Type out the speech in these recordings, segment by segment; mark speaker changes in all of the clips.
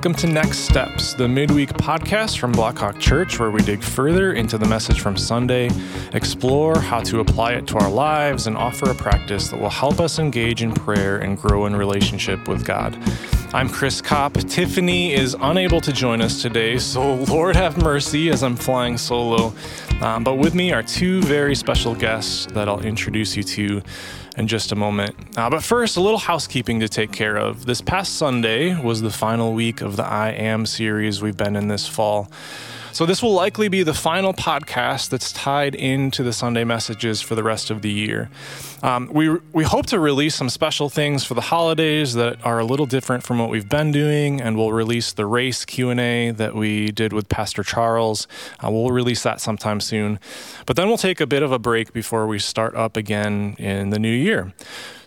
Speaker 1: Welcome to Next Steps, the midweek podcast from Blackhawk Church, where we dig further into the message from Sunday, explore how to apply it to our lives, and offer a practice that will help us engage in prayer and grow in relationship with God. I'm Chris Kopp. Tiffany is unable to join us today, so Lord have mercy as I'm flying solo. Um, but with me are two very special guests that I'll introduce you to in just a moment. Uh, but first, a little housekeeping to take care of. This past Sunday was the final week of the I Am series we've been in this fall. So, this will likely be the final podcast that's tied into the Sunday messages for the rest of the year. Um, we, we hope to release some special things for the holidays that are a little different from what we've been doing, and we'll release the race Q&A that we did with Pastor Charles. Uh, we'll release that sometime soon. But then we'll take a bit of a break before we start up again in the new year.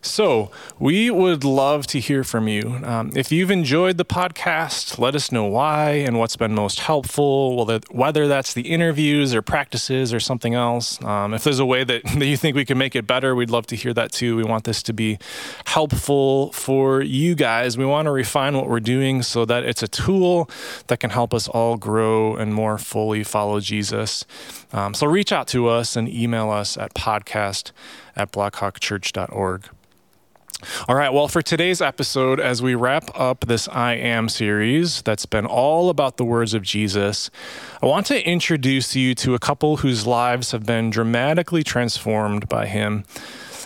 Speaker 1: So, we would love to hear from you. Um, if you've enjoyed the podcast, let us know why and what's been most helpful, whether that's the interviews or practices or something else. Um, if there's a way that, that you think we can make it better, we'd love to hear that too. We want this to be helpful for you guys. We want to refine what we're doing so that it's a tool that can help us all grow and more fully follow Jesus. Um, so, reach out to us and email us at podcast at blackhawkchurch.org. All right, well, for today's episode, as we wrap up this I Am series that's been all about the words of Jesus, I want to introduce you to a couple whose lives have been dramatically transformed by him.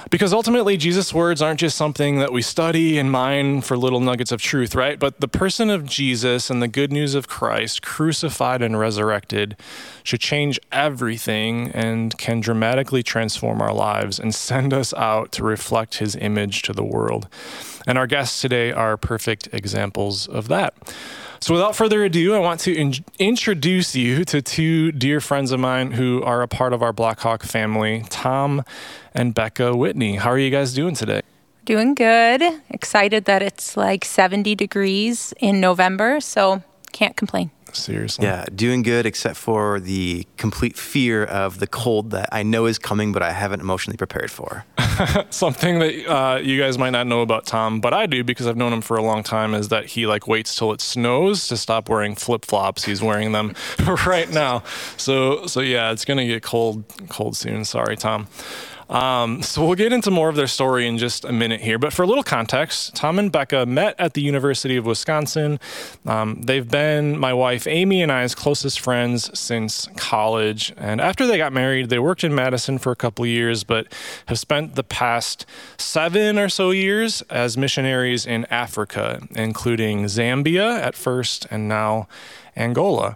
Speaker 1: Because ultimately, Jesus' words aren't just something that we study and mine for little nuggets of truth, right? But the person of Jesus and the good news of Christ, crucified and resurrected, should change everything and can dramatically transform our lives and send us out to reflect his image to the world. And our guests today are perfect examples of that. So, without further ado, I want to in- introduce you to two dear friends of mine who are a part of our Blackhawk family, Tom and Becca Whitney. How are you guys doing today?
Speaker 2: Doing good. Excited that it's like 70 degrees in November, so can't complain.
Speaker 1: Seriously.
Speaker 3: Yeah, doing good except for the complete fear of the cold that I know is coming, but I haven't emotionally prepared for.
Speaker 1: Something that uh, you guys might not know about Tom, but I do because I've known him for a long time, is that he like waits till it snows to stop wearing flip flops. He's wearing them right now. So so yeah, it's gonna get cold cold soon. Sorry, Tom. Um, so we'll get into more of their story in just a minute here. But for a little context, Tom and Becca met at the University of Wisconsin. Um, they've been my wife Amy and I's closest friends since college. And after they got married, they worked in Madison for a couple years, but have spent the past seven or so years as missionaries in Africa, including Zambia at first and now Angola.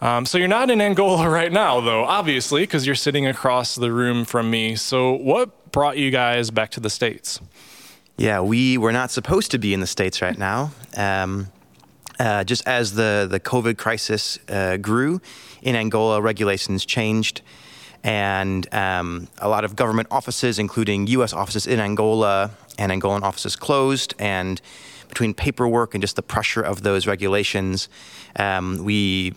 Speaker 1: Um, so you're not in Angola right now, though, obviously, because you're sitting across the room from me. So what brought you guys back to the States?
Speaker 3: Yeah, we were not supposed to be in the States right now. Um, uh, just as the, the COVID crisis uh, grew in Angola, regulations changed. And um, a lot of government offices, including US offices in Angola and Angolan offices, closed. And between paperwork and just the pressure of those regulations, um, we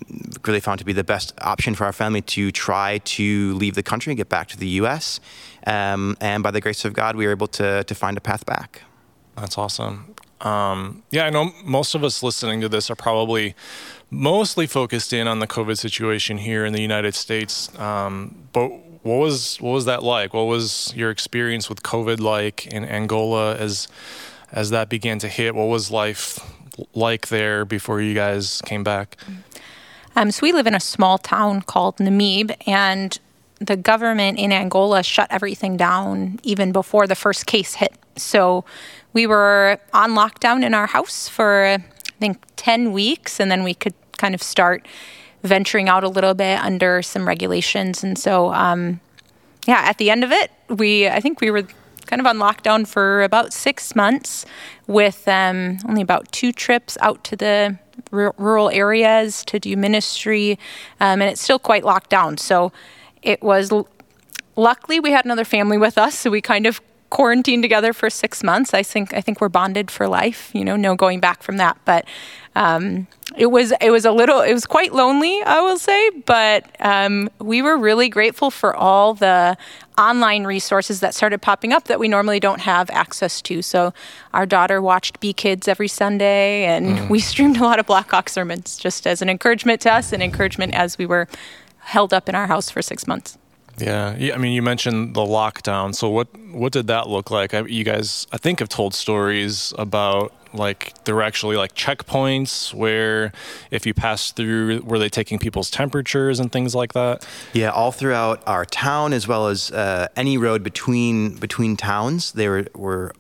Speaker 3: really found to be the best option for our family to try to leave the country and get back to the U.S. Um, and by the grace of God, we were able to to find a path back.
Speaker 1: That's awesome. Um, yeah, I know most of us listening to this are probably mostly focused in on the COVID situation here in the United States. Um, but what was what was that like? What was your experience with COVID like in Angola as as that began to hit? What was life like there before you guys came back?
Speaker 2: Um, so we live in a small town called Namib, and the government in Angola shut everything down even before the first case hit. So we were on lockdown in our house for I think 10 weeks, and then we could kind of start venturing out a little bit under some regulations. And so, um, yeah, at the end of it, we I think we were kind of on lockdown for about six months with um, only about two trips out to the r- rural areas to do ministry. Um, and it's still quite locked down. So it was, l- luckily, we had another family with us. So we kind of quarantined together for six months. I think I think we're bonded for life. You know, no going back from that. But um, it was it was a little it was quite lonely, I will say. But um, we were really grateful for all the online resources that started popping up that we normally don't have access to. So our daughter watched B Kids every Sunday, and mm. we streamed a lot of Blackhawk sermons just as an encouragement to us and encouragement as we were held up in our house for six months.
Speaker 1: Yeah, yeah. I mean, you mentioned the lockdown. So what what did that look like? I, you guys, I think, have told stories about like there were actually like checkpoints where if you passed through, were they taking people's temperatures and things like that?
Speaker 3: Yeah, all throughout our town as well as uh, any road between between towns, there were,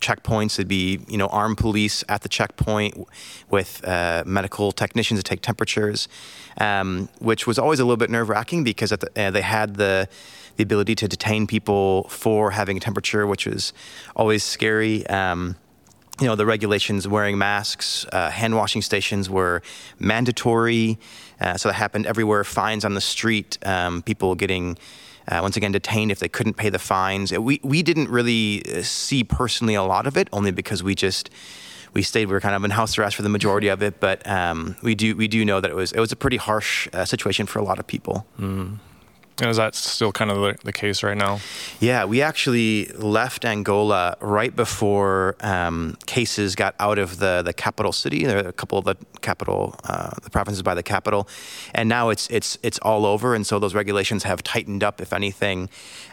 Speaker 3: checkpoints. There'd be you know armed police at the checkpoint with uh, medical technicians to take temperatures, um, which was always a little bit nerve wracking because the, uh, they had the the ability to detain people for having a temperature, which was always scary. Um, you know, the regulations wearing masks, uh, hand washing stations were mandatory. Uh, so that happened everywhere. Fines on the street, um, people getting uh, once again detained if they couldn't pay the fines. We we didn't really uh, see personally a lot of it, only because we just we stayed. We were kind of in house arrest for the majority of it, but um, we do we do know that it was it was a pretty harsh uh, situation for a lot of people.
Speaker 1: Mm. And is that still kind of the, the, case right now?
Speaker 3: Yeah, we actually left Angola right before um, cases got out of the, the capital city. There are a couple of the capital, uh, the provinces by the capital, and now it's it's it's all over. And so those regulations have tightened up, if anything.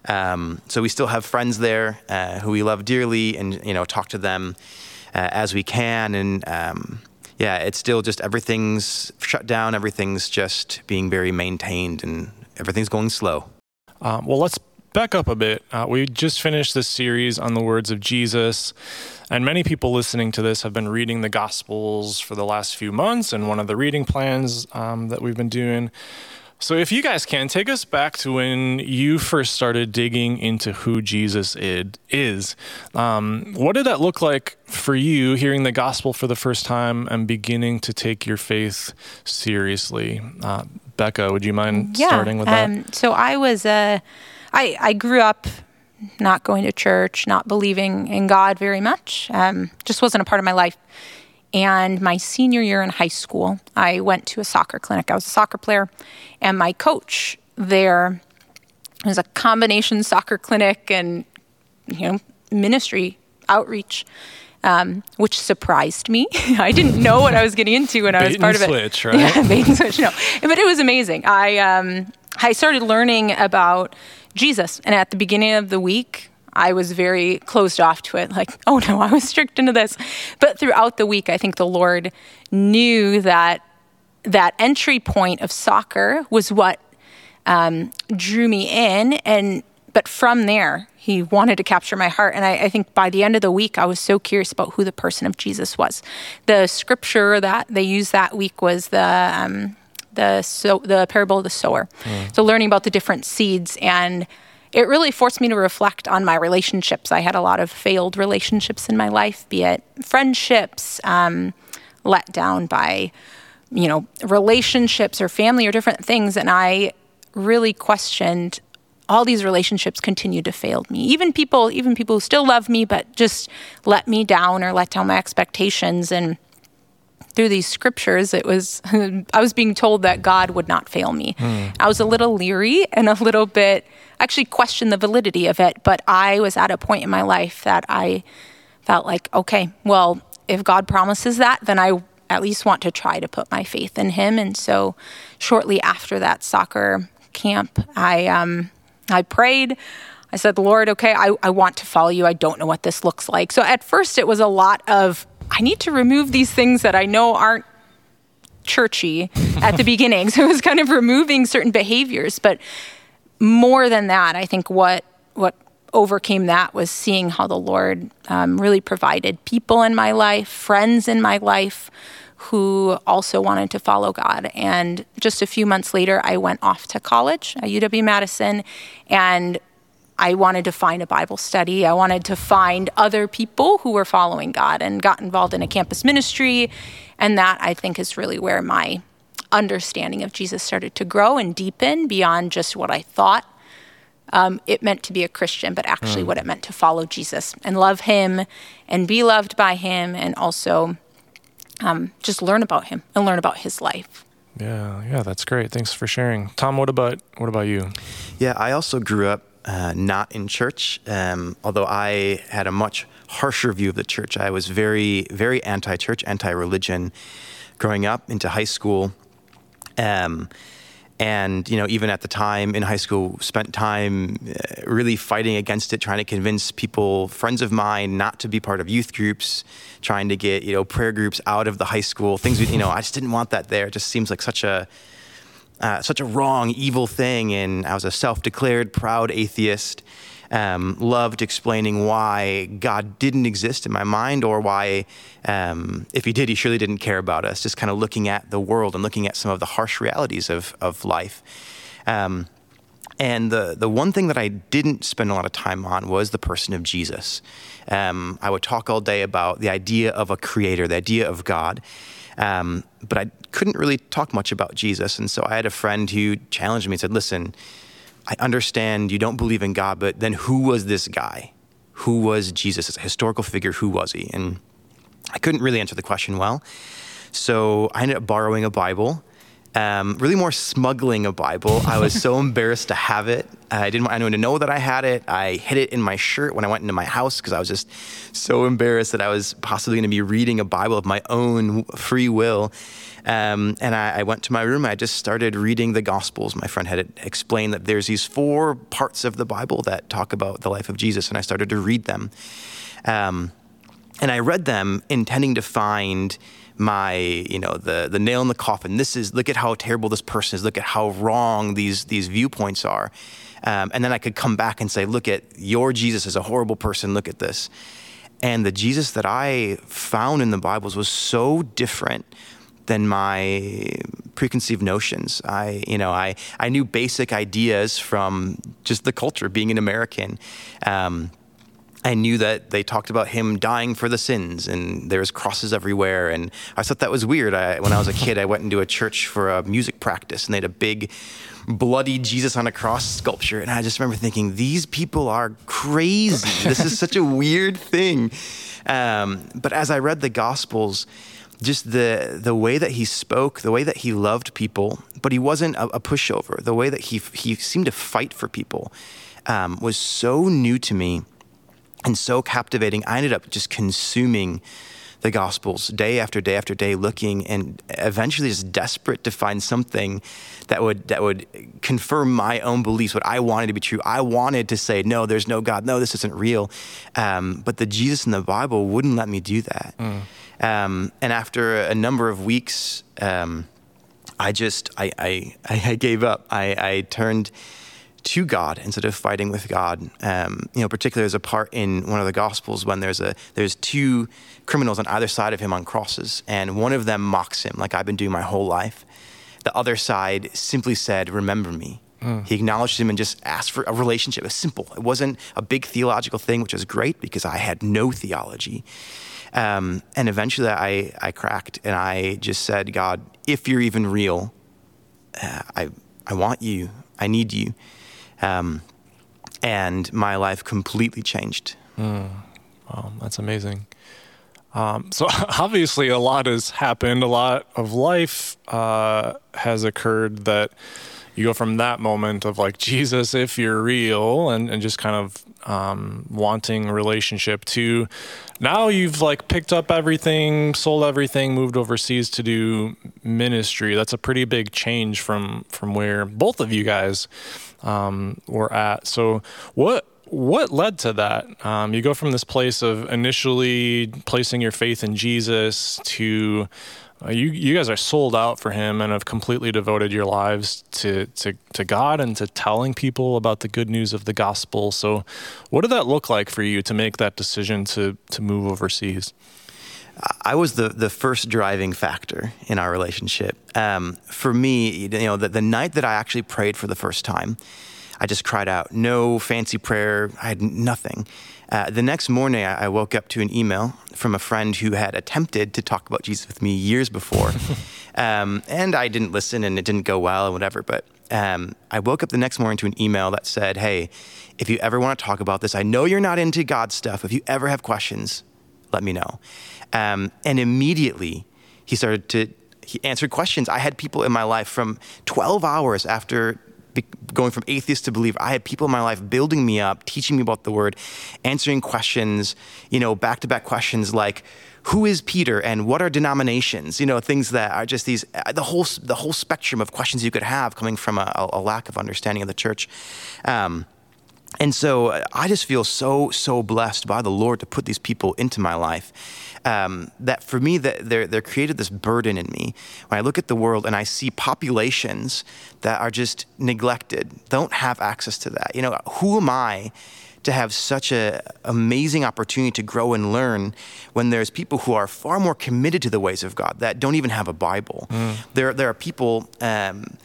Speaker 3: Um, so we still have friends there uh, who we love dearly, and you know talk to them uh, as we can. And um, yeah, it's still just everything's shut down. Everything's just being very maintained and everything's going slow.
Speaker 1: Um, well, let's back up a bit. Uh, we just finished this series on the words of Jesus, and many people listening to this have been reading the Gospels for the last few months and one of the reading plans um, that we've been doing. So, if you guys can, take us back to when you first started digging into who Jesus is. Um, what did that look like for you, hearing the gospel for the first time and beginning to take your faith seriously? Uh, Becca, would you mind
Speaker 2: yeah,
Speaker 1: starting with that?
Speaker 2: Um, so, I was, uh, I, I grew up not going to church, not believing in God very much. Um, just wasn't a part of my life. And my senior year in high school, I went to a soccer clinic. I was a soccer player, and my coach there was a combination soccer clinic and you know ministry outreach. Um, which surprised me. I didn't know what I was getting into when I was part of
Speaker 1: it. Switch, right?
Speaker 2: Yeah, bait and switch. No, but it was amazing. I um, I started learning about Jesus, and at the beginning of the week, I was very closed off to it, like, oh no, I was strict into this. But throughout the week, I think the Lord knew that that entry point of soccer was what um, drew me in. And but from there, he wanted to capture my heart. And I, I, think by the end of the week, I was so curious about who the person of Jesus was. The scripture that they used that week was the um, the so the parable of the sower. Mm. So learning about the different seeds and it really forced me to reflect on my relationships. I had a lot of failed relationships in my life, be it friendships, um, let down by, you know, relationships or family or different things. And I really questioned all these relationships continued to fail me. Even people, even people who still love me, but just let me down or let down my expectations. And through these scriptures, it was I was being told that God would not fail me. Mm. I was a little leery and a little bit actually questioned the validity of it, but I was at a point in my life that I felt like, okay, well, if God promises that, then I at least want to try to put my faith in Him. And so, shortly after that soccer camp, I um, I prayed. I said, Lord, okay, I, I want to follow you. I don't know what this looks like. So at first, it was a lot of I need to remove these things that I know aren't churchy at the beginning. So it was kind of removing certain behaviors, but more than that, I think what what overcame that was seeing how the Lord um, really provided people in my life, friends in my life who also wanted to follow God. And just a few months later, I went off to college at UW Madison and I wanted to find a Bible study. I wanted to find other people who were following God and got involved in a campus ministry. And that I think is really where my understanding of Jesus started to grow and deepen beyond just what I thought um, it meant to be a Christian, but actually what it meant to follow Jesus and love Him and be loved by Him, and also um, just learn about Him and learn about His life.
Speaker 1: Yeah, yeah, that's great. Thanks for sharing, Tom. What about what about you?
Speaker 3: Yeah, I also grew up uh, not in church, um, although I had a much harsher view of the church. I was very, very anti-church, anti-religion, growing up into high school. Um, and you know even at the time in high school spent time uh, really fighting against it trying to convince people friends of mine not to be part of youth groups trying to get you know prayer groups out of the high school things you know i just didn't want that there. It just seems like such a uh, such a wrong evil thing. And i was a self-declared proud atheist um, loved explaining why God didn't exist in my mind or why, um, if He did, He surely didn't care about us. Just kind of looking at the world and looking at some of the harsh realities of, of life. Um, and the, the one thing that I didn't spend a lot of time on was the person of Jesus. Um, I would talk all day about the idea of a creator, the idea of God. Um, but I couldn't really talk much about Jesus. And so I had a friend who challenged me and said, Listen, I understand you don't believe in God, but then who was this guy? Who was Jesus as a historical figure? Who was he? And I couldn't really answer the question well. So I ended up borrowing a Bible, um, really more smuggling a Bible. I was so embarrassed to have it. I didn't want anyone to know that I had it. I hid it in my shirt when I went into my house because I was just so embarrassed that I was possibly going to be reading a Bible of my own free will. Um, and I, I, went to my room. I just started reading the Gospels. My friend had explained that there's these four parts of the Bible that talk about the life of Jesus, and I started to read them. Um, and I read them intending to find my you know the the nail in the coffin this is look at how terrible this person is look at how wrong these these viewpoints are um, and then i could come back and say look at your jesus is a horrible person look at this and the jesus that i found in the bibles was so different than my preconceived notions. I, you know, I, I knew basic ideas from just the culture, being an American. Um, I knew that they talked about him dying for the sins, and there's crosses everywhere. And I thought that was weird. I, when I was a kid, I went into a church for a music practice, and they had a big, bloody Jesus on a cross sculpture. And I just remember thinking, these people are crazy. this is such a weird thing. Um, but as I read the Gospels, just the the way that he spoke, the way that he loved people, but he wasn't a, a pushover. The way that he he seemed to fight for people um, was so new to me and so captivating. I ended up just consuming the Gospels day after day after day, looking and eventually just desperate to find something that would that would confirm my own beliefs, what I wanted to be true. I wanted to say, no, there's no God, no, this isn't real. Um, but the Jesus in the Bible wouldn't let me do that. Mm. Um, and after a number of weeks, um, I just I, I, I gave up. I, I, turned to God instead of fighting with God. Um, you know, particularly there's a part in one of the Gospels when there's a there's two criminals on either side of him on crosses, and one of them mocks him like I've been doing my whole life. The other side simply said, "Remember me." Mm. He acknowledged him and just asked for a relationship. It was simple. It wasn't a big theological thing, which was great because I had no theology. Um, and eventually I, I cracked and I just said, God, if you're even real, uh, I, I want you. I need you. Um, and my life completely changed. Mm.
Speaker 1: Wow, that's amazing. Um, so obviously, a lot has happened. A lot of life uh, has occurred that you go from that moment of like Jesus, if you're real, and, and just kind of um, wanting relationship to now you've like picked up everything, sold everything, moved overseas to do ministry. That's a pretty big change from from where both of you guys um, were at. So what what led to that? Um, you go from this place of initially placing your faith in Jesus to uh, you you guys are sold out for him and have completely devoted your lives to, to to God and to telling people about the good news of the gospel. So, what did that look like for you to make that decision to to move overseas?
Speaker 3: I was the the first driving factor in our relationship. Um, for me, you know, the, the night that I actually prayed for the first time, I just cried out. No fancy prayer. I had nothing. Uh, the next morning, I woke up to an email from a friend who had attempted to talk about Jesus with me years before. um, and I didn't listen and it didn't go well and whatever. But um, I woke up the next morning to an email that said, Hey, if you ever want to talk about this, I know you're not into God stuff. If you ever have questions, let me know. Um, and immediately he started to, he answered questions. I had people in my life from 12 hours after going from atheist to believer. I had people in my life building me up, teaching me about the word, answering questions, you know, back to back questions like, who is Peter and what are denominations? You know, things that are just these uh, the whole the whole spectrum of questions you could have coming from a, a lack of understanding of the church. Um, and so uh, I just feel so so blessed by the Lord to put these people into my life. Um, that for me, that they're they're created this burden in me. When I look at the world and I see populations that are just neglected, don't have access to that. You know, who am I? to have such an amazing opportunity to grow and learn when there's people who are far more committed to the ways of God that don't even have a Bible. Mm. There, there are people. Um,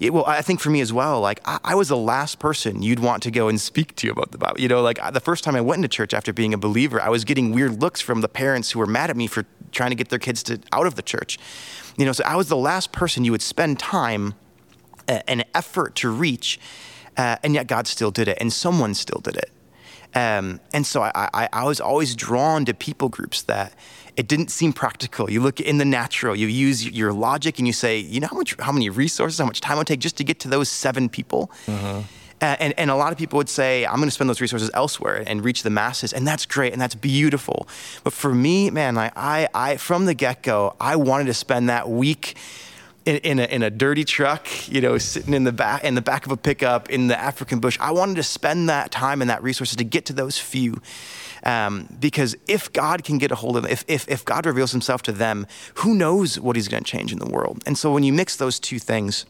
Speaker 3: it, well, I think for me as well, like I, I, was the last person you'd want to go and speak to about the Bible. You know, like the first time I went into church after being a believer, I was getting weird looks from the parents who were mad at me for trying to get their kids to out of the church. You know, so I was the last person you would spend time uh, and effort to reach, uh, and yet God still did it, and someone still did it. Um, and so I, I, I, was always drawn to people groups that it didn't seem practical. You look in the natural, you use your logic, and you say, you know how much, how many resources, how much time it would take just to get to those seven people. Uh, and, and a lot of people would say, I'm going to spend those resources elsewhere and reach the masses. And that's great and that's beautiful. But for me, man, like I, I from the get go, I wanted to spend that week in, in, a, in a dirty truck, you know, sitting in the back in the back of a pickup in the African bush. I wanted to spend that time and that resources to get to those few. Um, because if God can get a hold of them, if, if, if God reveals himself to them, who knows what he's going to change in the world? And so when you mix those two things,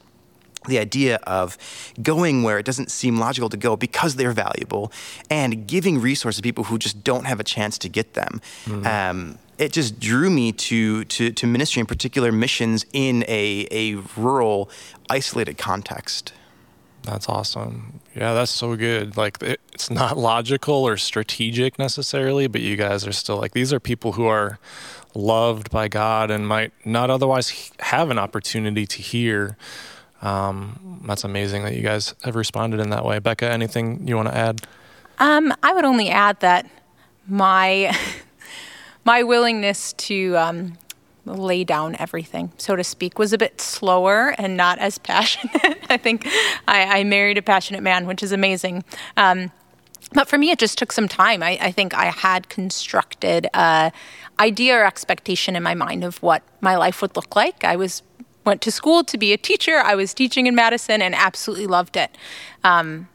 Speaker 3: the idea of going where it doesn't seem logical to go because they're valuable and giving resources to people who just don't have a chance to get them. Mm-hmm. Um, it just drew me to, to, to ministry, in particular missions in a, a rural, isolated context.
Speaker 1: That's awesome. Yeah, that's so good. Like, it, it's not logical or strategic necessarily, but you guys are still like, these are people who are loved by God and might not otherwise have an opportunity to hear. Um, that's amazing that you guys have responded in that way. Becca, anything you want to add?
Speaker 2: Um, I would only add that my my willingness to um, lay down everything, so to speak, was a bit slower and not as passionate. I think I, I, married a passionate man, which is amazing. Um, but for me, it just took some time. I, I think I had constructed an idea or expectation in my mind of what my life would look like. I was went to school to be a teacher. I was teaching in Madison and absolutely loved it. Um,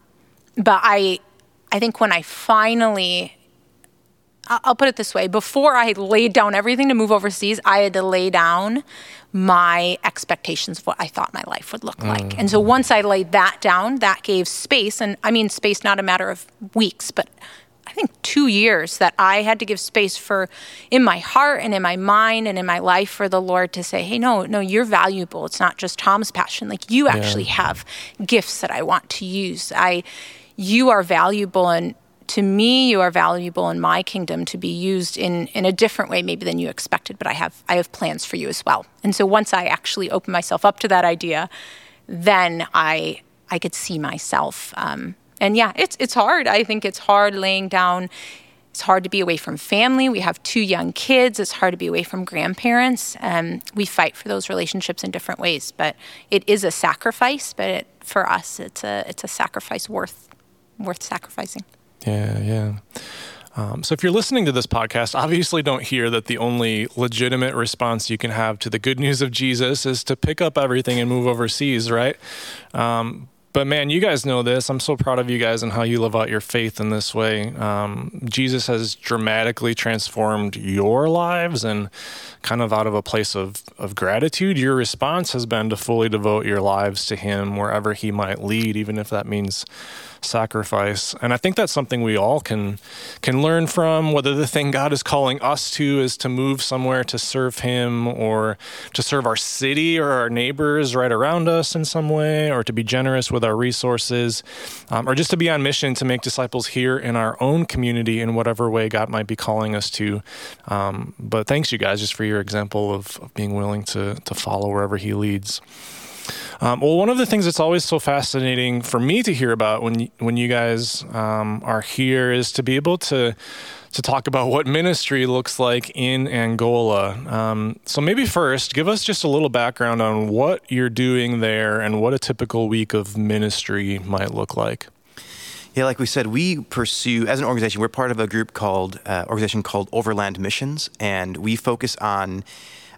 Speaker 2: but I, I think when I finally I'll put it this way before I laid down everything to move overseas, I had to lay down my expectations of what I thought my life would look like. Mm. And so once I laid that down, that gave space. And I mean, space not a matter of weeks, but I think two years that I had to give space for in my heart and in my mind and in my life for the Lord to say, hey, no, no, you're valuable. It's not just Tom's passion. Like you actually yeah. have gifts that I want to use. I, you are valuable and to me you are valuable in my kingdom to be used in in a different way maybe than you expected but i have i have plans for you as well. And so once i actually open myself up to that idea then i i could see myself um, and yeah it's it's hard. I think it's hard laying down it's hard to be away from family. We have two young kids. It's hard to be away from grandparents. Um, we fight for those relationships in different ways but it is a sacrifice but it, for us it's a it's a sacrifice worth worth sacrificing
Speaker 1: yeah, yeah. Um, so if you're listening to this podcast, obviously don't hear that the only legitimate response you can have to the good news of Jesus is to pick up everything and move overseas, right? Um, but man, you guys know this. I'm so proud of you guys and how you live out your faith in this way. Um, Jesus has dramatically transformed your lives, and kind of out of a place of, of gratitude, your response has been to fully devote your lives to Him wherever He might lead, even if that means sacrifice. And I think that's something we all can can learn from. Whether the thing God is calling us to is to move somewhere to serve Him, or to serve our city or our neighbors right around us in some way, or to be generous with our resources, um, or just to be on mission to make disciples here in our own community in whatever way God might be calling us to. Um, but thanks, you guys, just for your example of, of being willing to to follow wherever He leads. Um, well, one of the things that's always so fascinating for me to hear about when when you guys um, are here is to be able to to talk about what ministry looks like in Angola. Um, so maybe first, give us just a little background on what you're doing there and what a typical week of ministry might look like.
Speaker 3: Yeah, like we said, we pursue as an organization. We're part of a group called uh, organization called Overland Missions, and we focus on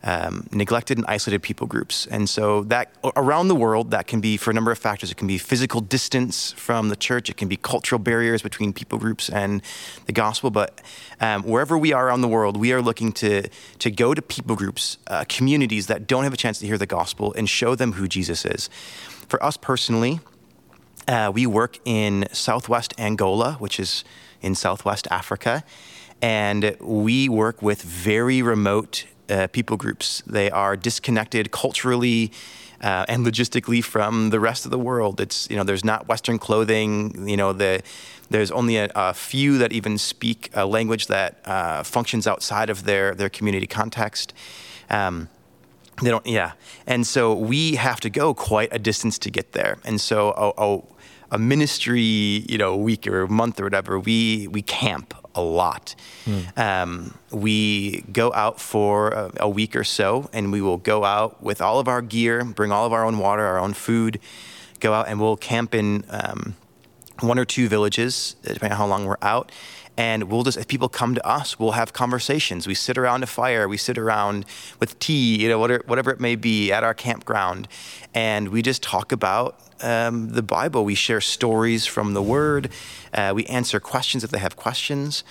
Speaker 3: um, neglected and isolated people groups. And so that around the world, that can be for a number of factors. It can be physical distance from the church. It can be cultural barriers between people groups and the gospel. But um, wherever we are around the world, we are looking to to go to people groups, uh, communities that don't have a chance to hear the gospel, and show them who Jesus is. For us personally, uh, we work in Southwest Angola, which is in Southwest Africa, and we work with very remote uh, people groups. They are disconnected culturally uh, and logistically from the rest of the world. It's you know there's not Western clothing. You know the there's only a, a few that even speak a language that uh, functions outside of their their community context. Um, they don't, yeah, and so we have to go quite a distance to get there. And so a, a, a ministry, you know, week or a month or whatever, we we camp a lot. Mm. Um, we go out for a, a, week or so, and we will go out with all of our gear, bring all of our own water, our own food, go out and we'll camp in um, one or two villages, depending on how long we're out. And we'll just, if people come to us, we'll have conversations. We sit around a fire, we sit around with tea, you know, whatever, whatever it may be at our campground. And we just talk about um, the Bible. We share stories from the Word. Uh, we answer questions if they have questions.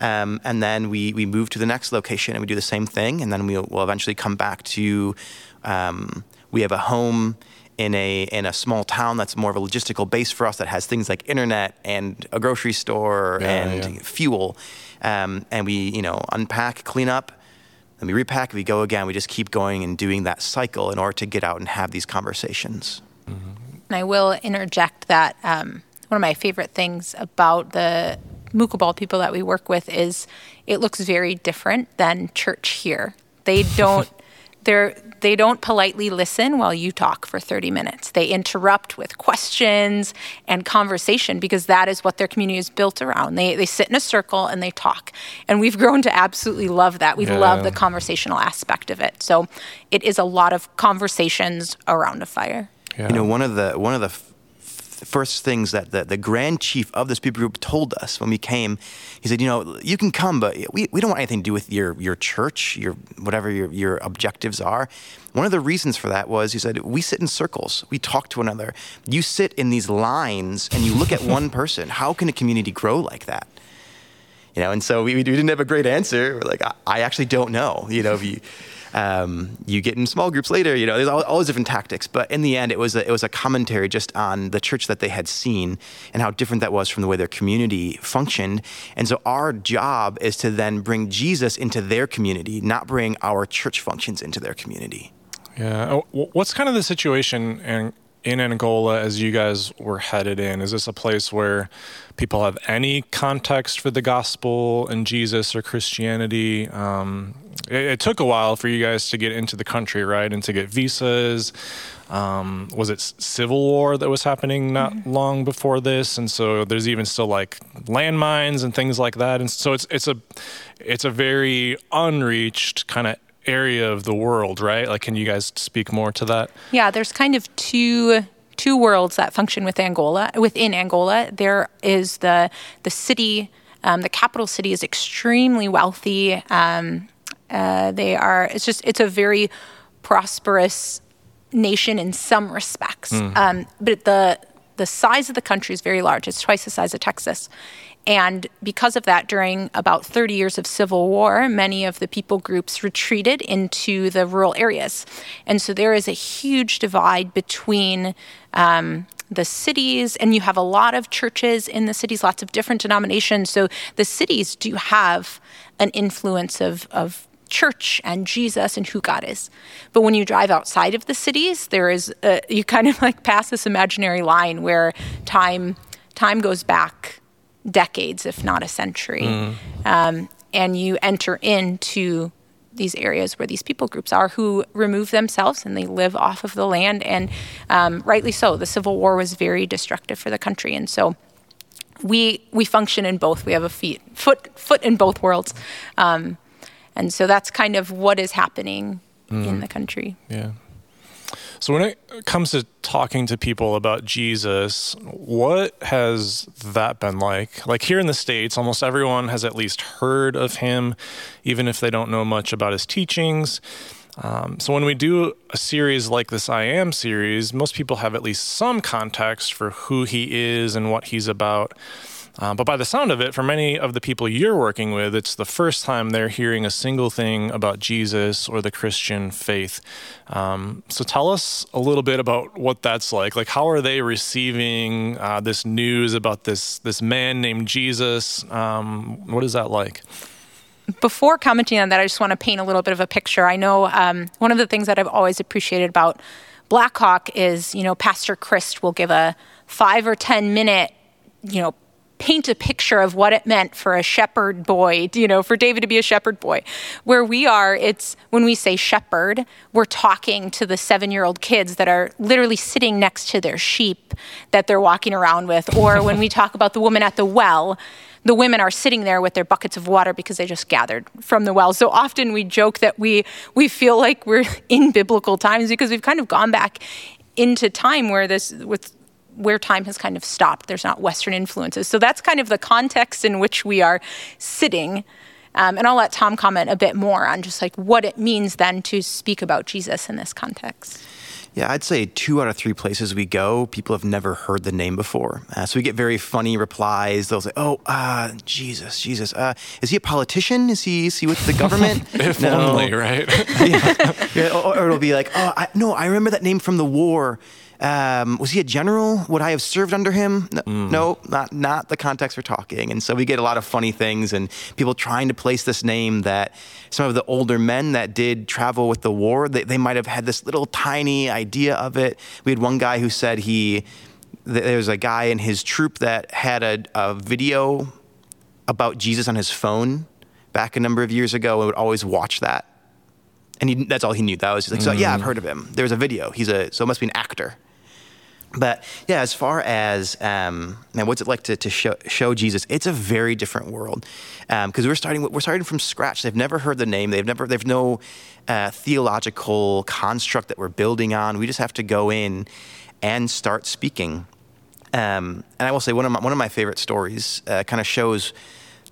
Speaker 3: Um, and then we, we move to the next location and we do the same thing. And then we'll, we'll eventually come back to, um, we have a home in a in a small town that's more of a logistical base for us that has things like internet and a grocery store yeah, and yeah. fuel. Um, and we, you know, unpack, clean up, then we repack, we go again. We just keep going and doing that cycle in order to get out and have these conversations.
Speaker 2: Mm-hmm. And I will interject that um, one of my favorite things about the Mucubal people that we work with is it looks very different than church here. They don't they're they don't politely listen while you talk for 30 minutes. They interrupt with questions and conversation because that is what their community is built around. They, they sit in a circle and they talk. And we've grown to absolutely love that. We yeah. love the conversational aspect of it. So it is a lot of conversations around a fire.
Speaker 3: Yeah. You know, one of the one of the f- first things that the, the grand chief of this people group told us when we came, he said, you know, you can come, but we, we don't want anything to do with your your church, your whatever your, your objectives are. One of the reasons for that was he said, we sit in circles, we talk to one another. You sit in these lines and you look at one person. How can a community grow like that? You know, and so we, we didn't have a great answer. We're like, I, I actually don't know. You know, if you um, you get in small groups later. You know, there's all, all those different tactics. But in the end, it was a, it was a commentary just on the church that they had seen and how different that was from the way their community functioned. And so our job is to then bring Jesus into their community, not bring our church functions into their community.
Speaker 1: Yeah. Oh, what's kind of the situation in, in Angola as you guys were headed in? Is this a place where people have any context for the gospel and Jesus or Christianity? Um, it, it, took a while for you guys to get into the country, right? And to get visas. Um, was it civil war that was happening not mm-hmm. long before this? And so there's even still like landmines and things like that. And so it's it's a it's a very unreached kind of area of the world, right? Like, can you guys speak more to that?
Speaker 2: Yeah, there's kind of two two worlds that function with Angola. Within Angola, there is the the city. Um, the capital city is extremely wealthy. Um, uh, they are. It's just. It's a very prosperous nation in some respects. Mm. Um, but the the size of the country is very large. It's twice the size of Texas. And because of that, during about 30 years of civil war, many of the people groups retreated into the rural areas. And so there is a huge divide between um, the cities, and you have a lot of churches in the cities, lots of different denominations. So the cities do have an influence of, of church and Jesus and who God is. But when you drive outside of the cities, there is a, you kind of like pass this imaginary line where time time goes back decades, if not a century, mm. um, and you enter into these areas where these people groups are who remove themselves and they live off of the land. And um, rightly so, the Civil War was very destructive for the country. And so we, we function in both. We have a feet, foot, foot in both worlds. Um, and so that's kind of what is happening mm. in the country.
Speaker 1: Yeah. So when it comes to talking to people about Jesus, what has that been like? Like here in the States, almost everyone has at least heard of him, even if they don't know much about his teachings. Um, so when we do a series like this I Am series, most people have at least some context for who he is and what he's about. Uh, but by the sound of it, for many of the people you're working with, it's the first time they're hearing a single thing about Jesus or the Christian faith. Um, so tell us a little bit about what that's like. Like, how are they receiving uh, this news about this this man named Jesus? Um, what is that like?
Speaker 2: Before commenting on that, I just want to paint a little bit of a picture. I know um, one of the things that I've always appreciated about Blackhawk is, you know, Pastor Chris will give a five or ten minute, you know, paint a picture of what it meant for a shepherd boy, you know, for David to be a shepherd boy. Where we are, it's when we say shepherd, we're talking to the seven year old kids that are literally sitting next to their sheep that they're walking around with. Or when we talk about the woman at the well, the women are sitting there with their buckets of water because they just gathered from the well. So often we joke that we we feel like we're in biblical times because we've kind of gone back into time where this with where time has kind of stopped. There's not Western influences. So that's kind of the context in which we are sitting. Um, and I'll let Tom comment a bit more on just like what it means then to speak about Jesus in this context.
Speaker 3: Yeah, I'd say two out of three places we go, people have never heard the name before. Uh, so we get very funny replies. They'll say, "Oh, uh, Jesus, Jesus, uh, is he a politician? Is he is he with the government?"
Speaker 1: if no. only, right?
Speaker 3: yeah. yeah. Or, or, it'll be like, "Oh, I, no, I remember that name from the war." Um, was he a general? Would I have served under him? No, mm. no, not not the context we're talking. And so we get a lot of funny things and people trying to place this name that some of the older men that did travel with the war, they, they might have had this little tiny idea of it. We had one guy who said he there was a guy in his troop that had a, a video about Jesus on his phone back a number of years ago and would always watch that. And he, that's all he knew. That was like, mm. so yeah, I've mm. heard of him. There's a video. He's a, so it must be an actor. But yeah, as far as um, what's it like to, to show, show Jesus? It's a very different world because um, we're starting we're starting from scratch. They've never heard the name. They've never they've no uh, theological construct that we're building on. We just have to go in and start speaking. Um, and I will say one of my, one of my favorite stories uh, kind of shows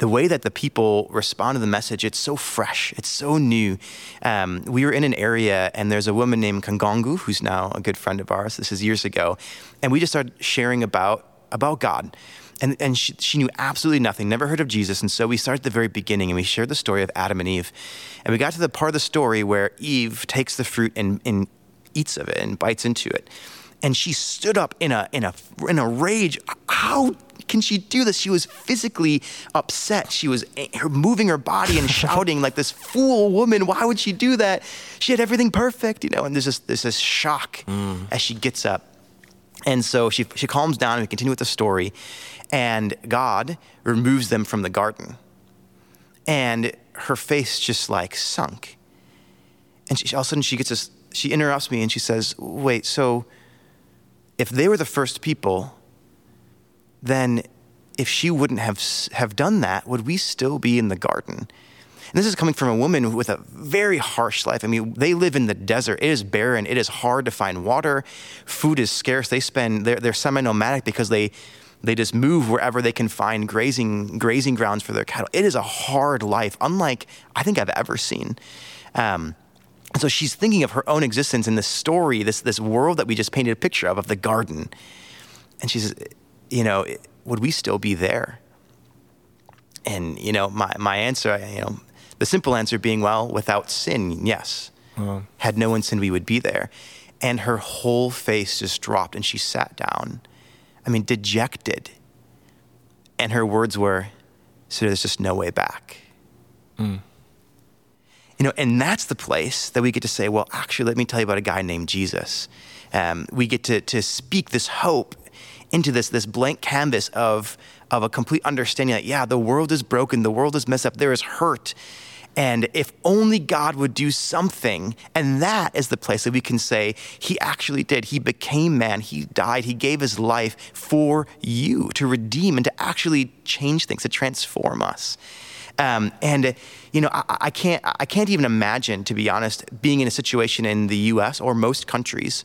Speaker 3: the way that the people respond to the message, it's so fresh, it's so new. Um, we were in an area, and there's a woman named Kangongu, who's now a good friend of ours. This is years ago, and we just started sharing about about God. And, and she, she, knew absolutely nothing, never heard of Jesus. And so we started at the very beginning and we shared the story of Adam and Eve. And we got to the part of the story where Eve takes the fruit and, and eats of it and bites into it. And she stood up in a, in a, in a rage. How can she do this? She was physically upset. She was moving her body and shouting like this fool woman. Why would she do that? She had everything perfect, you know. And there's this, there's this shock mm. as she gets up. And so she, she calms down and we continue with the story. And God removes them from the garden. And her face just like sunk. And she, all of a sudden she gets this, she interrupts me and she says, Wait, so if they were the first people, then if she wouldn't have have done that, would we still be in the garden? And this is coming from a woman with a very harsh life. I mean, they live in the desert. It is barren. It is hard to find water. Food is scarce. They spend they're, they're semi-nomadic because they they just move wherever they can find grazing grazing grounds for their cattle. It is a hard life, unlike I think I've ever seen. Um, and so she's thinking of her own existence in this story, this this world that we just painted a picture of, of the garden. And she says, you know, would we still be there? And, you know, my, my answer, you know, the simple answer being, well, without sin, yes. Uh-huh. Had no one sinned, we would be there. And her whole face just dropped and she sat down. I mean, dejected. And her words were, so there's just no way back. Mm. You know, and that's the place that we get to say, well, actually, let me tell you about a guy named Jesus. Um, we get to, to speak this hope into this this blank canvas of of a complete understanding that yeah the world is broken the world is messed up there is hurt And if only God would do something, and that is the place that we can say, He actually did. He became man, He died, He gave His life for you to redeem and to actually change things, to transform us. Um, and you know, I, I, can't I can't even imagine, to be honest, being in a situation in the U.S. or most countries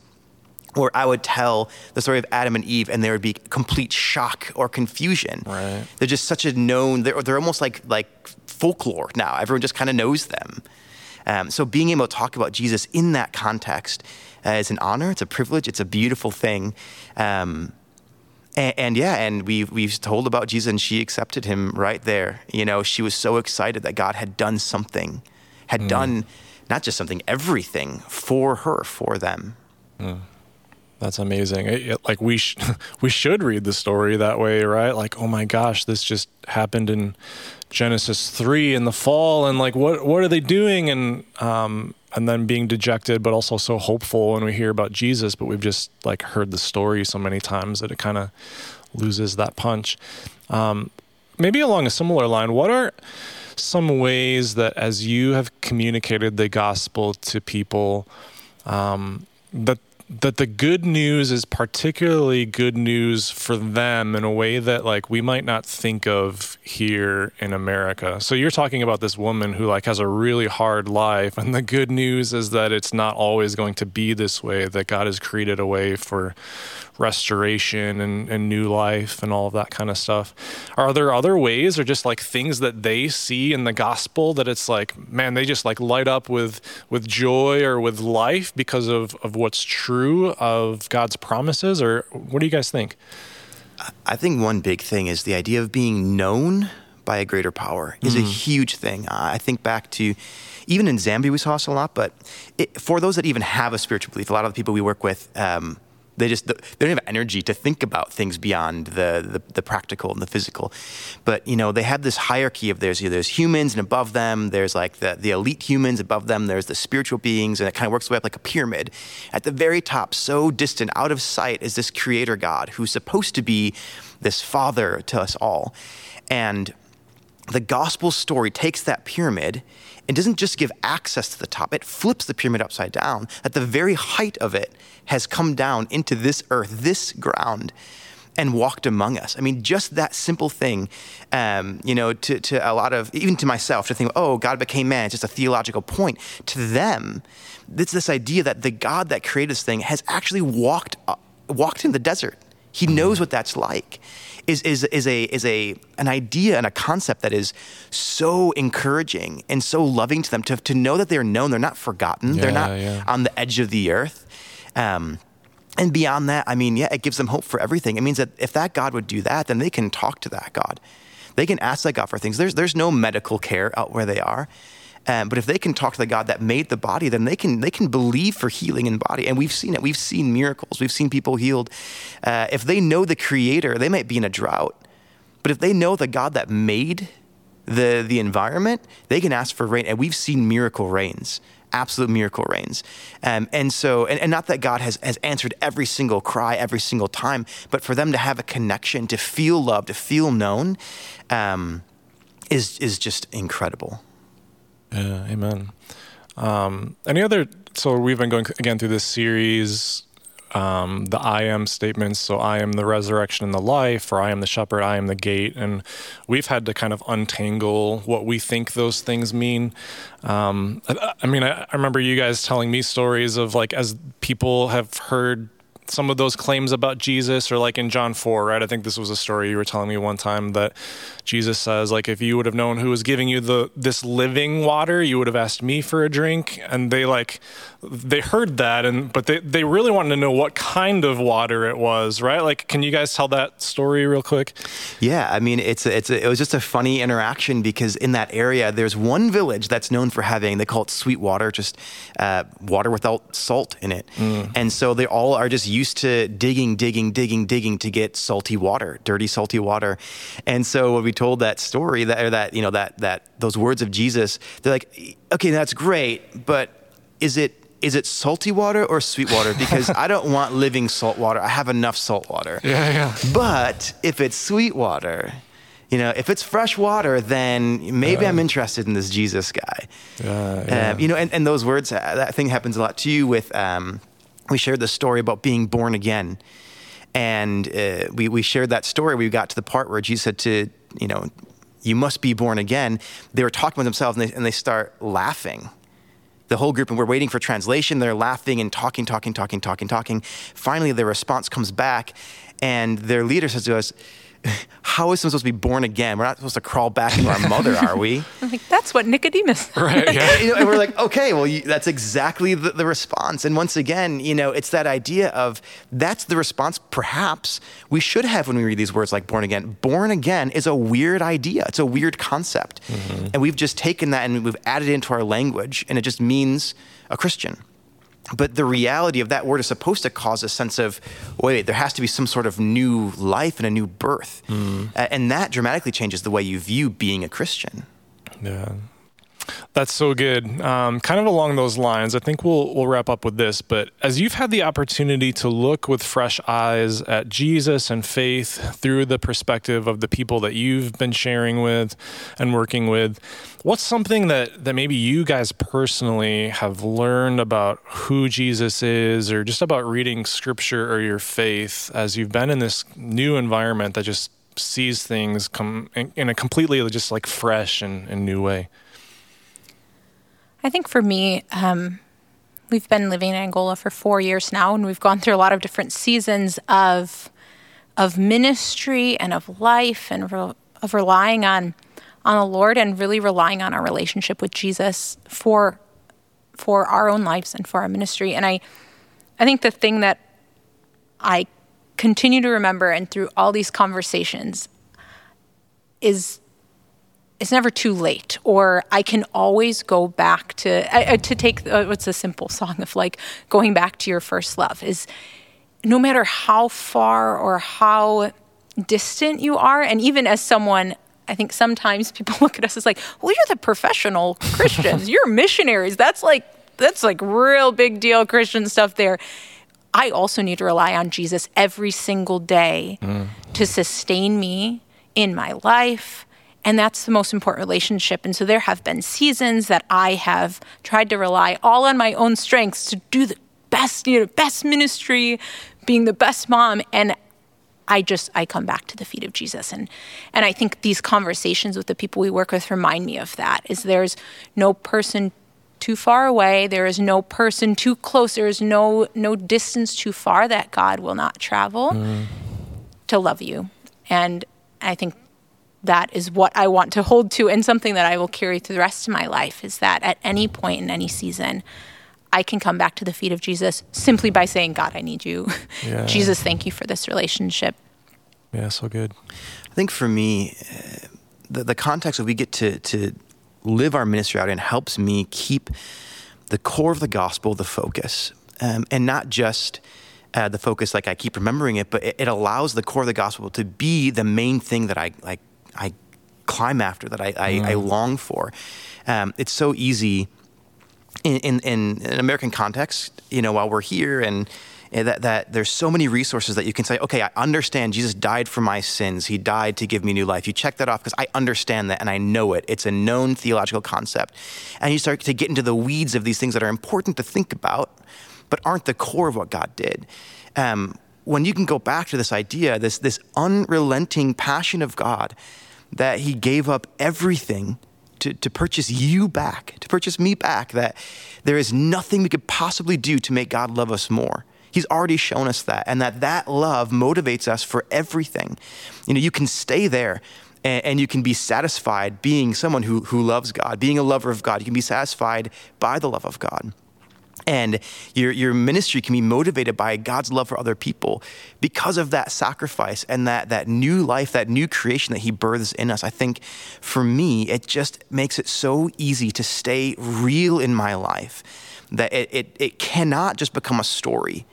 Speaker 3: where I would tell the story of Adam and Eve, and there would be complete shock or confusion.
Speaker 1: Right.
Speaker 3: They're just such a known. They're they're almost like like folklore now. Everyone just kind of knows them. Um, so being able to talk about Jesus in that context uh, is an honor. It's a privilege. It's a beautiful thing. Um, and, and, yeah, and we we've told about Jesus, and she accepted him right there. You know, she was so excited that God had done something, had mm. done not just something, everything for her, for them.
Speaker 1: Mm. That's amazing. It, it, like we sh- we should read the story that way, right? Like, oh my gosh, this just happened in Genesis three in the fall, and like, what what are they doing? And um, and then being dejected, but also so hopeful when we hear about Jesus. But we've just like heard the story so many times that it kind of loses that punch. Um, maybe along a similar line, what are some ways that as you have communicated the gospel to people um, that that the good news is particularly good news for them in a way that like we might not think of here in America. So you're talking about this woman who like has a really hard life and the good news is that it's not always going to be this way that God has created a way for restoration and, and new life and all of that kind of stuff. Are there other ways or just like things that they see in the gospel that it's like, man, they just like light up with with joy or with life because of, of what's true of God's promises? Or what do you guys think?
Speaker 3: I think one big thing is the idea of being known by a greater power is mm. a huge thing. I think back to even in Zambia, we saw this a lot, but it, for those that even have a spiritual belief, a lot of the people we work with, um, they just they don't have energy to think about things beyond the, the, the practical and the physical. But you know they have this hierarchy of there's you know, there's humans and above them there's like the the elite humans above them there's the spiritual beings and it kind of works way up like a pyramid. At the very top, so distant, out of sight, is this Creator God who's supposed to be this Father to us all, and the gospel story takes that pyramid and doesn't just give access to the top, it flips the pyramid upside down. At the very height of it has come down into this earth, this ground, and walked among us. I mean, just that simple thing, um, you know, to, to a lot of, even to myself, to think, oh, God became man, it's just a theological point. To them, it's this idea that the God that created this thing has actually walked, uh, walked in the desert. He knows what that's like is, is, is, a, is a, an idea and a concept that is so encouraging and so loving to them to, to know that they're known, they're not forgotten, yeah, they're not yeah. on the edge of the earth. Um, and beyond that, I mean, yeah, it gives them hope for everything. It means that if that God would do that, then they can talk to that God. They can ask that God for things. There's, there's no medical care out where they are. Um, but if they can talk to the God that made the body, then they can they can believe for healing in body. And we've seen it. We've seen miracles. We've seen people healed. Uh, if they know the Creator, they might be in a drought. But if they know the God that made the the environment, they can ask for rain. And we've seen miracle rains absolute miracle rains. Um, and so, and, and, not that God has, has answered every single cry every single time, but for them to have a connection, to feel loved, to feel known, um, is, is just incredible.
Speaker 1: Yeah, amen. Um, any other? So we've been going again through this series, um, the I am statements. So I am the resurrection and the life, or I am the shepherd, I am the gate, and we've had to kind of untangle what we think those things mean. Um, I, I, mean, I, I remember you guys telling me stories of like as people have heard some of those claims about Jesus, or like in John 4, right? I think this was a story you were telling me one time that Jesus says, like, if you would have known who was giving you the this living water, you would have asked me for a drink. And they like they heard that and but they, they really wanted to know what kind of water it was, right? Like, can you guys tell that story real quick?
Speaker 3: Yeah, I mean, it's a, it's a, it was just a funny interaction because in that area, there's one village that's known for having they call it sweet water, just uh, water without salt in it, mm. and so they all are just used to digging, digging, digging, digging to get salty water, dirty, salty water. And so when we told that story, that or that you know that that those words of Jesus, they're like, okay, that's great, but is it is it salty water or sweet water? Because I don't want living salt water. I have enough salt water.
Speaker 1: Yeah, yeah.
Speaker 3: But if it's sweet water, You know, if it's fresh water, then maybe I'm interested in this Jesus guy.
Speaker 1: Yeah, yeah.
Speaker 3: Um, you know, and, and those words, uh, that thing happens a lot to you with, um, we shared the story about being born again. And uh, we, we shared that story. We got to the part where Jesus said to, you know, you must be born again. They were talking with themselves and they, and they start laughing the whole group and we're waiting for translation. They're laughing and talking, talking, talking, talking, talking. Finally, their response comes back, and their leader says to us, how is someone supposed to be born again? We're not supposed to crawl back into our mother, are we?
Speaker 2: I'm like, that's what Nicodemus.
Speaker 1: right. Yeah.
Speaker 3: you know, and we're like, okay, well, you, that's exactly the, the response. And once again, you know, it's that idea of that's the response perhaps we should have when we read these words like born again. Born again is a weird idea, it's a weird concept. Mm-hmm. And we've just taken that and we've added it into our language, and it just means a Christian. But the reality of that word is supposed to cause a sense of, wait, there has to be some sort of new life and a new birth. Uh, and that dramatically changes the way you view being a Christian.
Speaker 1: Yeah. That's so good. Um, kind of along those lines, I think we'll we'll wrap up with this. But as you've had the opportunity to look with fresh eyes at Jesus and faith through the perspective of the people that you've been sharing with and working with, what's something that that maybe you guys personally have learned about who Jesus is, or just about reading Scripture or your faith as you've been in this new environment that just sees things come in, a completely just like fresh and, and new way.
Speaker 2: I think for me, um, we've been living in Angola for four years now, and we've gone through a lot of different seasons of of ministry and of life and re- of relying on on the Lord and really relying on our relationship with Jesus for for our own lives and for our ministry. And I I think the thing that I continue to remember and through all these conversations is it's never too late or i can always go back to uh, to take uh, what's a simple song of like going back to your first love is no matter how far or how distant you are and even as someone i think sometimes people look at us as like well you're the professional christians. You're missionaries. That's like that's like real big deal christian stuff there. I also need to rely on jesus every single day to sustain me in my life and that's the most important relationship. And so there have been seasons that I have tried to rely all on my own strengths to do the best, you know, best ministry, being the best mom. And I just I come back to the feet of Jesus. And and I think these conversations with the people we work with remind me of that. Is there's no person too far away, there is no person too close, there is no no distance too far that God will not travel mm. to love you. And I think that is what I want to hold to and something that I will carry through the rest of my life is that at any point in any season, I can come back to the feet of Jesus simply by saying, God, I need you.
Speaker 1: Yeah.
Speaker 2: Jesus, thank you for this relationship.
Speaker 1: Yeah, so good.
Speaker 3: I think for me, uh, the, the context that we get to, to live our ministry out in helps me keep the core of the gospel the focus um, and not just uh, the focus like I keep remembering it, but it, it allows the core of the gospel to be the main thing that I like I climb after that I, I, I long for. Um, it's so easy in, in, in an American context, you know, while we're here and, and that, that there's so many resources that you can say, okay, I understand Jesus died for my sins. He died to give me new life. You check that off because I understand that and I know it. It's a known theological concept. And you start to get into the weeds of these things that are important to think about, but aren't the core of what God did. Um, when you can go back to this idea, this, this unrelenting passion of God, that He gave up everything to, to purchase you back, to purchase me back, that there is nothing we could possibly do to make God love us more. He's already shown us that, and that that love motivates us for everything. You know, you can stay there and, and you can be satisfied being someone who, who loves God, being a lover of God. You can be satisfied by the love of God. And your, your ministry can be motivated by God's love for other people because of that sacrifice and that, that new life, that new creation that He births in us. I think for me, it just makes it so easy to stay real in my life that it, it, it cannot just become a story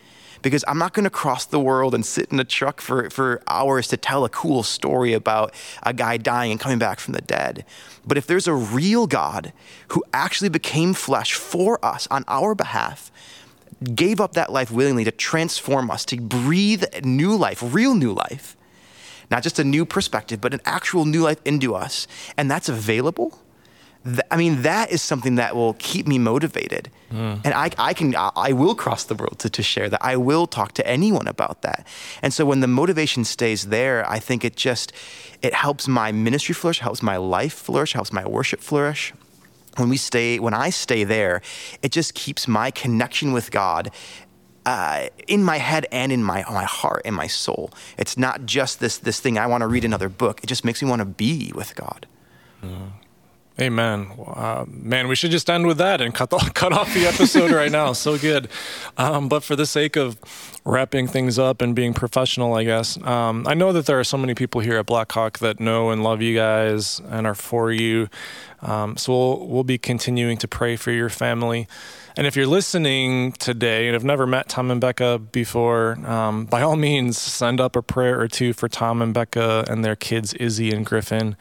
Speaker 3: because I'm not going to cross the world and sit in a truck for, for hours to tell a cool story about a guy dying and coming back from the dead. But if there's a real God who actually became flesh for us on our behalf, gave up that life willingly to transform us, to breathe new life, real new life, not just a new perspective, but an actual new life into us, and that's available, I mean, that is something that will keep me motivated. Mm. And I, I can, I will cross the world to, to share that. I will talk to anyone about that. And so when the motivation stays there, I think it just, it helps my ministry flourish, helps my life flourish, helps my worship flourish. When we stay, when I stay there, it just keeps my connection with God uh, in my head and in my my heart and my soul. It's not just this this thing I want to read another book. It just makes me want to be with God.
Speaker 1: Mm. Amen. Uh, man, we should just end with that and cut the, cut off the episode right now. So good. Um, but for the sake of wrapping things up and being professional, I guess um, I know that there are so many people here at Blackhawk that know and love you guys and are for you. Um, so we'll we'll be continuing to pray for your family. And if you're listening today and have never met Tom and Becca before, um, by all means, send up a prayer or two for Tom and Becca and their kids, Izzy and Griffin.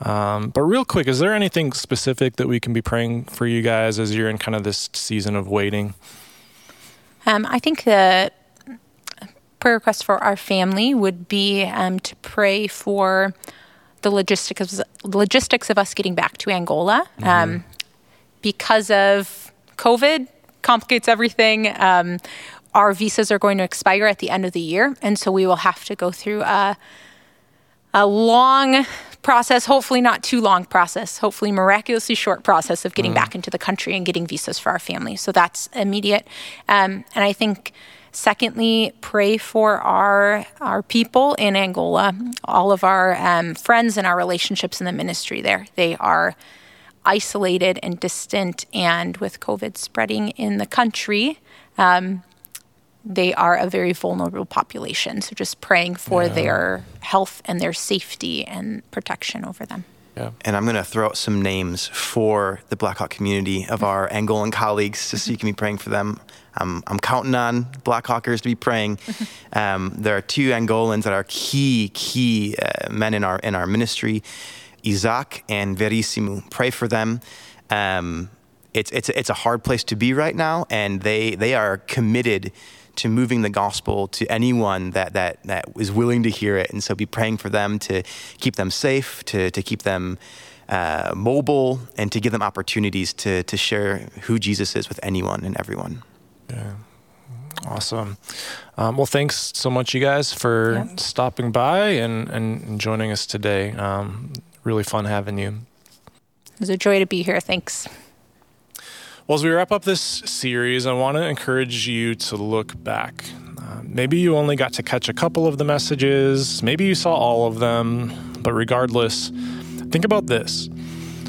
Speaker 1: Um, but real quick, is there anything specific that we can be praying for you guys as you're in kind of this season of waiting?
Speaker 2: Um, I think the prayer request for our family would be um, to pray for the logistics of, logistics of us getting back to Angola. Mm-hmm. Um, because of COVID complicates everything. Um, our visas are going to expire at the end of the year, and so we will have to go through a, a long process, hopefully not too long process, hopefully miraculously short process of getting mm. back into the country and getting visas for our family. So that's immediate. Um, and I think secondly, pray for our our people in Angola, all of our um, friends and our relationships in the ministry there. They are isolated and distant, and with COVID spreading in the country, um, they are a very vulnerable population. So just praying for yeah. their health and their safety and protection over them.
Speaker 3: Yeah. And I'm going to throw out some names for the Blackhawk community of our Angolan colleagues just so you can be praying for them. I'm, I'm counting on Blackhawkers to be praying. Um, there are two Angolans that are key, key uh, men in our, in our ministry. Isaac and Verissimo. Pray for them. Um, it's, it's, it's a hard place to be right now, and they, they are committed to moving the gospel to anyone that, that, that is willing to hear it. And so be praying for them to keep them safe, to, to keep them uh, mobile, and to give them opportunities to, to share who Jesus is with anyone and everyone.
Speaker 1: Yeah. Awesome. Um, well, thanks so much, you guys, for yeah. stopping by and, and joining us today. Um, really fun having you.
Speaker 2: It was a joy to be here. Thanks.
Speaker 1: Well, as we wrap up this series, I want to encourage you to look back. Uh, maybe you only got to catch a couple of the messages, maybe you saw all of them, but regardless, think about this.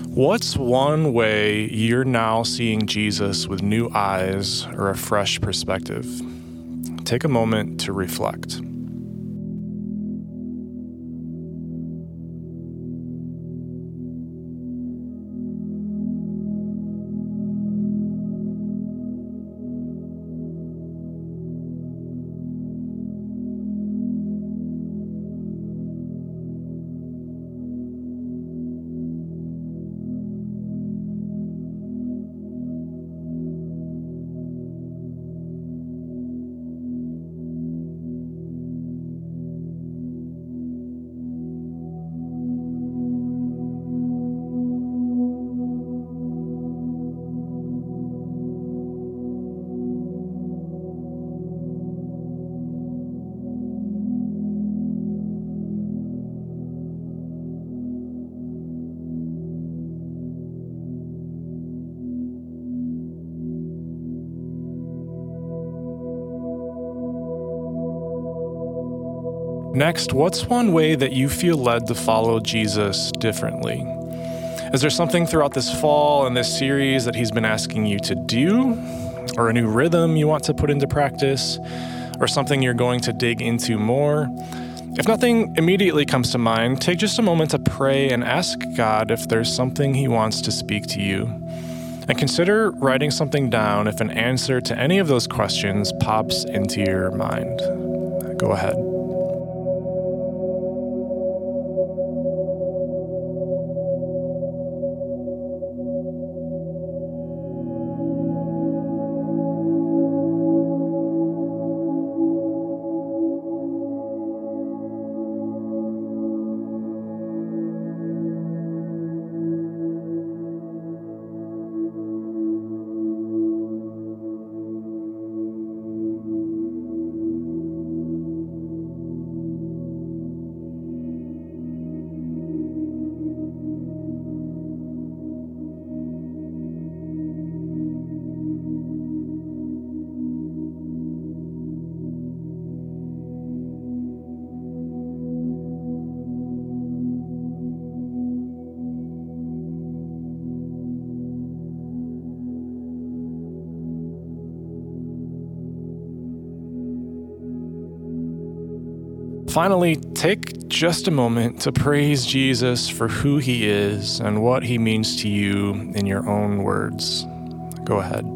Speaker 1: What's one way you're now seeing Jesus with new eyes or a fresh perspective? Take a moment to reflect. Next, what's one way that you feel led to follow Jesus differently? Is there something throughout this fall and this series that he's been asking you to do? Or a new rhythm you want to put into practice? Or something you're going to dig into more? If nothing immediately comes to mind, take just a moment to pray and ask God if there's something He wants to speak to you. And consider writing something down if an answer to any of those questions pops into your mind. Go ahead. Finally, take just a moment to praise Jesus for who he is and what he means to you in your own words. Go ahead.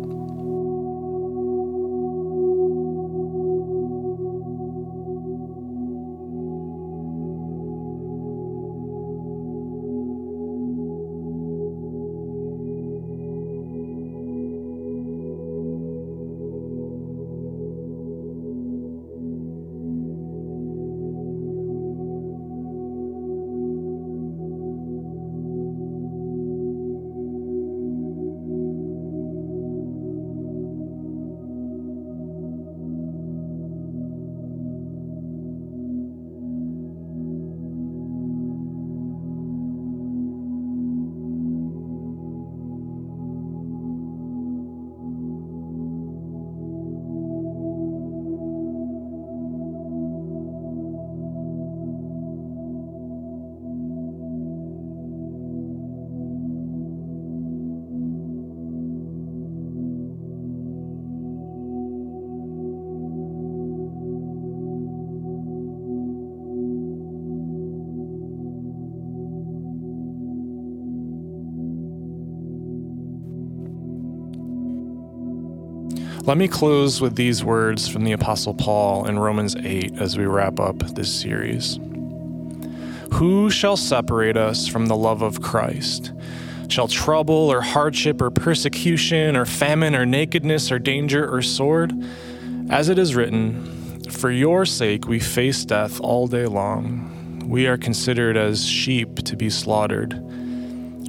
Speaker 1: Let me close with these words from the Apostle Paul in Romans 8 as we wrap up this series. Who shall separate us from the love of Christ? Shall trouble or hardship or persecution or famine or nakedness or danger or sword? As it is written, For your sake we face death all day long. We are considered as sheep to be slaughtered.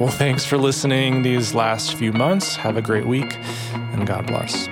Speaker 1: Well, thanks for listening these last few months. Have a great week, and God bless.